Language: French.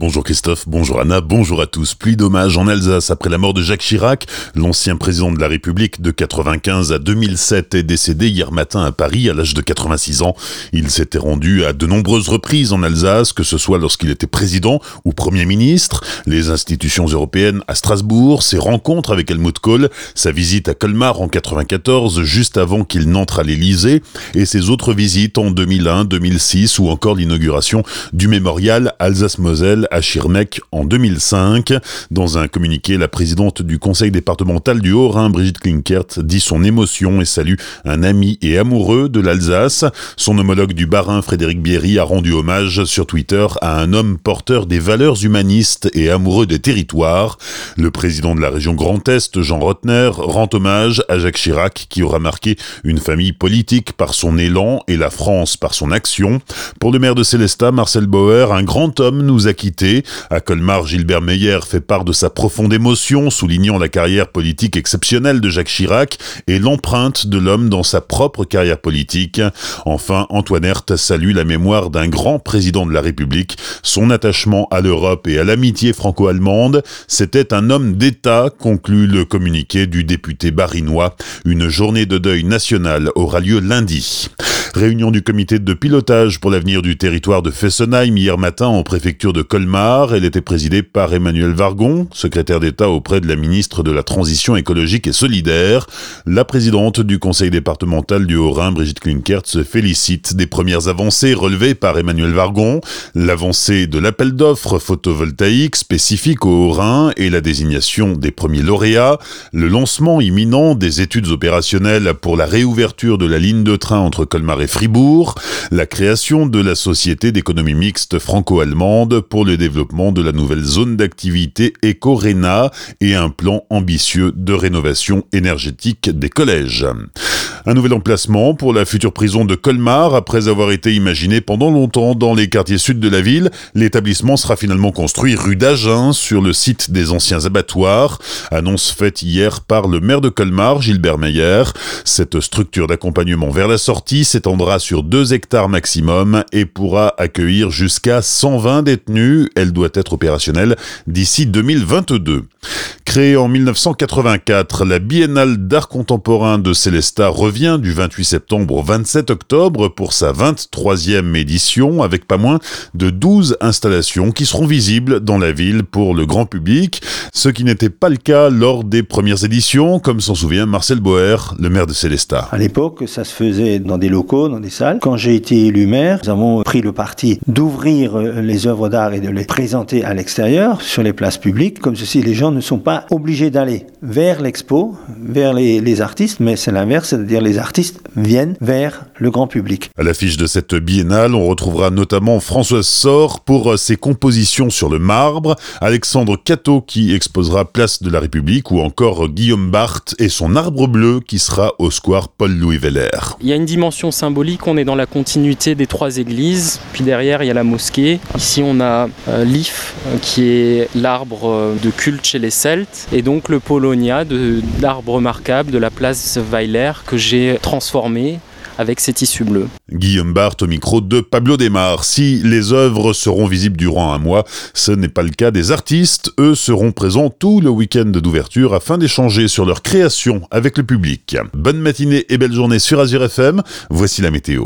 Bonjour Christophe, bonjour Anna, bonjour à tous. Pluie d'hommage en Alsace après la mort de Jacques Chirac. L'ancien président de la République de 95 à 2007 est décédé hier matin à Paris à l'âge de 86 ans. Il s'était rendu à de nombreuses reprises en Alsace, que ce soit lorsqu'il était président ou Premier ministre, les institutions européennes à Strasbourg, ses rencontres avec Helmut Kohl, sa visite à Colmar en 94 juste avant qu'il n'entre à l'Élysée et ses autres visites en 2001, 2006 ou encore l'inauguration du mémorial Alsace-Moselle à Schirmeck en 2005. Dans un communiqué, la présidente du conseil départemental du Haut-Rhin, Brigitte Klinkert, dit son émotion et salue un ami et amoureux de l'Alsace. Son homologue du Bas-Rhin, Frédéric Bierry, a rendu hommage sur Twitter à un homme porteur des valeurs humanistes et amoureux des territoires. Le président de la région Grand Est, Jean Rotner, rend hommage à Jacques Chirac qui aura marqué une famille politique par son élan et la France par son action. Pour le maire de Célestat, Marcel Bauer, un grand homme nous a quittés à Colmar, Gilbert Meyer fait part de sa profonde émotion, soulignant la carrière politique exceptionnelle de Jacques Chirac et l'empreinte de l'homme dans sa propre carrière politique. Enfin, Antoine Herth salue la mémoire d'un grand président de la République, son attachement à l'Europe et à l'amitié franco-allemande. C'était un homme d'État, conclut le communiqué du député barinois. Une journée de deuil national aura lieu lundi. Réunion du comité de pilotage pour l'avenir du territoire de Fessenheim hier matin en préfecture de Colmar. Elle était présidée par Emmanuel Vargon, secrétaire d'État auprès de la ministre de la Transition écologique et solidaire. La présidente du conseil départemental du Haut-Rhin, Brigitte Klinkert, se félicite des premières avancées relevées par Emmanuel Vargon. L'avancée de l'appel d'offres photovoltaïque spécifique au Haut-Rhin et la désignation des premiers lauréats. Le lancement imminent des études opérationnelles pour la réouverture de la ligne de train entre Colmar et Fribourg, la création de la Société d'économie mixte franco-allemande pour le développement de la nouvelle zone d'activité Eco-RENA et un plan ambitieux de rénovation énergétique des collèges. Un nouvel emplacement pour la future prison de Colmar, après avoir été imaginé pendant longtemps dans les quartiers sud de la ville, l'établissement sera finalement construit rue d'Agen, sur le site des anciens abattoirs. Annonce faite hier par le maire de Colmar, Gilbert Meyer. Cette structure d'accompagnement vers la sortie s'étendra sur 2 hectares maximum et pourra accueillir jusqu'à 120 détenus. Elle doit être opérationnelle d'ici 2022. Créée en 1984, la Biennale d'art contemporain de Célestat revient du 28 septembre au 27 octobre pour sa 23e édition avec pas moins de 12 installations qui seront visibles dans la ville pour le grand public, ce qui n'était pas le cas lors des premières éditions, comme s'en souvient Marcel Boer, le maire de Célestat. À l'époque, ça se faisait dans des locaux, dans des salles. Quand j'ai été élu maire, nous avons pris le parti d'ouvrir les œuvres d'art et de les présenter à l'extérieur, sur les places publiques. Comme ceci, les gens ne sont pas obligés d'aller vers l'expo, vers les, les artistes, mais c'est l'inverse, c'est-à-dire les artistes viennent vers le grand public. À l'affiche de cette biennale, on retrouvera notamment Françoise Sor pour ses compositions sur le marbre, Alexandre Cato qui exposera Place de la République, ou encore Guillaume Barthes et son arbre bleu qui sera au square Paul-Louis Veller. Il y a une dimension symbolique, on est dans la continuité des trois églises, puis derrière il y a la mosquée. Ici on a euh, l'if, qui est l'arbre euh, de culte chez les Celtes, et donc le Polonia, l'arbre remarquable de la place Weiler que j'ai transformé avec ces tissus bleus. Guillaume Barthes au micro de Pablo Desmar. Si les œuvres seront visibles durant un mois, ce n'est pas le cas des artistes. Eux seront présents tout le week-end d'ouverture afin d'échanger sur leur création avec le public. Bonne matinée et belle journée sur Azure FM. Voici la météo.